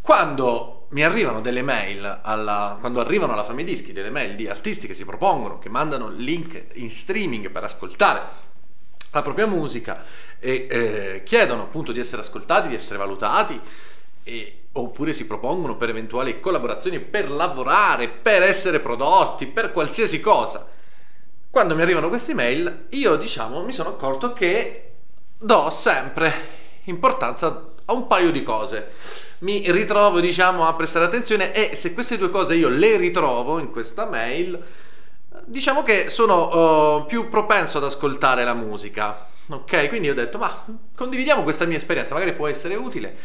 Quando mi arrivano delle mail, alla, quando arrivano alla Fammi Dischi delle mail di artisti che si propongono, che mandano link in streaming per ascoltare la propria musica e eh, chiedono appunto di essere ascoltati, di essere valutati, e, oppure si propongono per eventuali collaborazioni, per lavorare, per essere prodotti, per qualsiasi cosa. Quando mi arrivano queste mail, io diciamo mi sono accorto che do sempre importanza a un paio di cose. Mi ritrovo, diciamo, a prestare attenzione e se queste due cose io le ritrovo in questa mail, diciamo che sono uh, più propenso ad ascoltare la musica. Ok, quindi ho detto, ma condividiamo questa mia esperienza, magari può essere utile.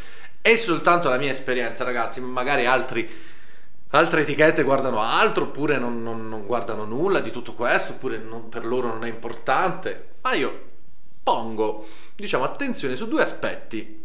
È soltanto la mia esperienza, ragazzi, magari altri, altre etichette guardano altro, oppure non, non, non guardano nulla di tutto questo, oppure non, per loro non è importante. Ma io pongo, diciamo, attenzione su due aspetti.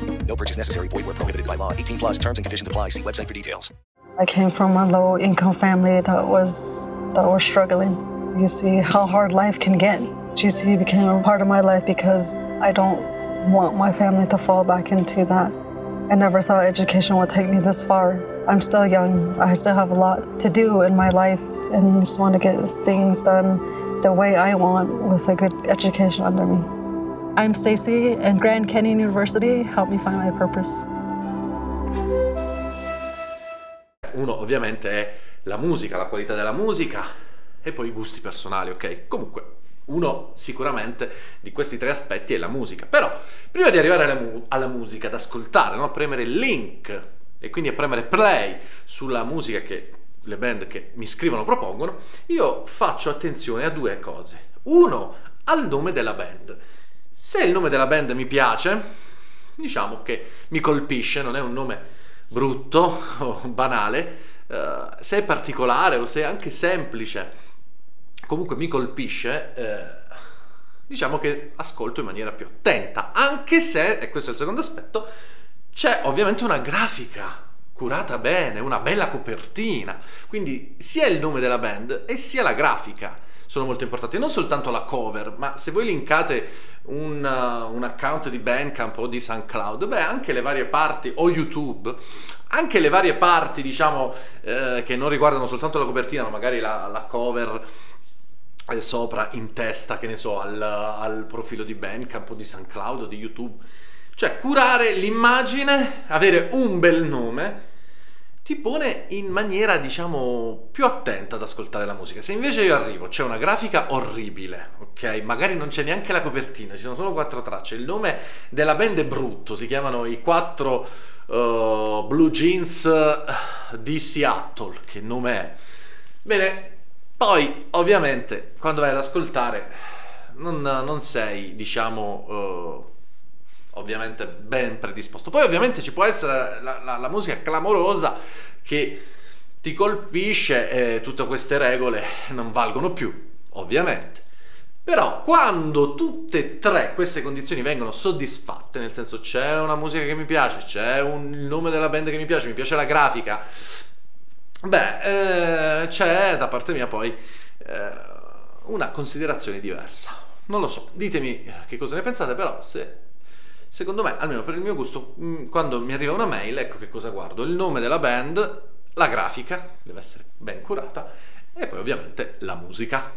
No purchase necessary. Void where prohibited by law. 18 plus terms and conditions apply. See website for details. I came from a low income family that was that was struggling. You see how hard life can get. GC became a part of my life because I don't want my family to fall back into that. I never thought education would take me this far. I'm still young. I still have a lot to do in my life and just want to get things done the way I want with a good education under me. I'm Stacy, and Grand Canyon University helped me find my purpose. Uno ovviamente è la musica, la qualità della musica e poi i gusti personali, ok? Comunque, uno sicuramente di questi tre aspetti è la musica. Però, prima di arrivare alla, mu- alla musica, ad ascoltare, no? premere il link e quindi a premere play sulla musica che le band che mi scrivono propongono, io faccio attenzione a due cose. Uno, al nome della band. Se il nome della band mi piace, diciamo che mi colpisce, non è un nome brutto o banale, eh, se è particolare o se è anche semplice, comunque mi colpisce, eh, diciamo che ascolto in maniera più attenta, anche se, e questo è il secondo aspetto, c'è ovviamente una grafica curata bene, una bella copertina, quindi sia il nome della band e sia la grafica sono molto importanti, non soltanto la cover, ma se voi linkate un, uh, un account di Bandcamp o di SoundCloud, beh, anche le varie parti, o YouTube, anche le varie parti, diciamo, eh, che non riguardano soltanto la copertina, ma magari la, la cover eh, sopra in testa, che ne so, al, al profilo di Bandcamp o di SoundCloud o di YouTube. Cioè, curare l'immagine, avere un bel nome, ti pone in maniera, diciamo, più attenta ad ascoltare la musica. Se invece io arrivo, c'è una grafica orribile, ok? Magari non c'è neanche la copertina, ci sono solo quattro tracce. Il nome della band è brutto, si chiamano i quattro uh, Blue Jeans di Seattle, che nome è? Bene, poi ovviamente quando vai ad ascoltare non, non sei, diciamo... Uh, ovviamente ben predisposto. Poi ovviamente ci può essere la, la, la musica clamorosa che ti colpisce e tutte queste regole non valgono più, ovviamente. Però quando tutte e tre queste condizioni vengono soddisfatte, nel senso c'è una musica che mi piace, c'è un, nome della band che mi piace, mi piace la grafica, beh, eh, c'è da parte mia poi eh, una considerazione diversa. Non lo so, ditemi che cosa ne pensate, però se secondo me, almeno per il mio gusto, mm, quando mi arriva una mail, ecco che cosa guardo, il nome della band, la grafica, deve essere ben curata, e poi ovviamente la musica.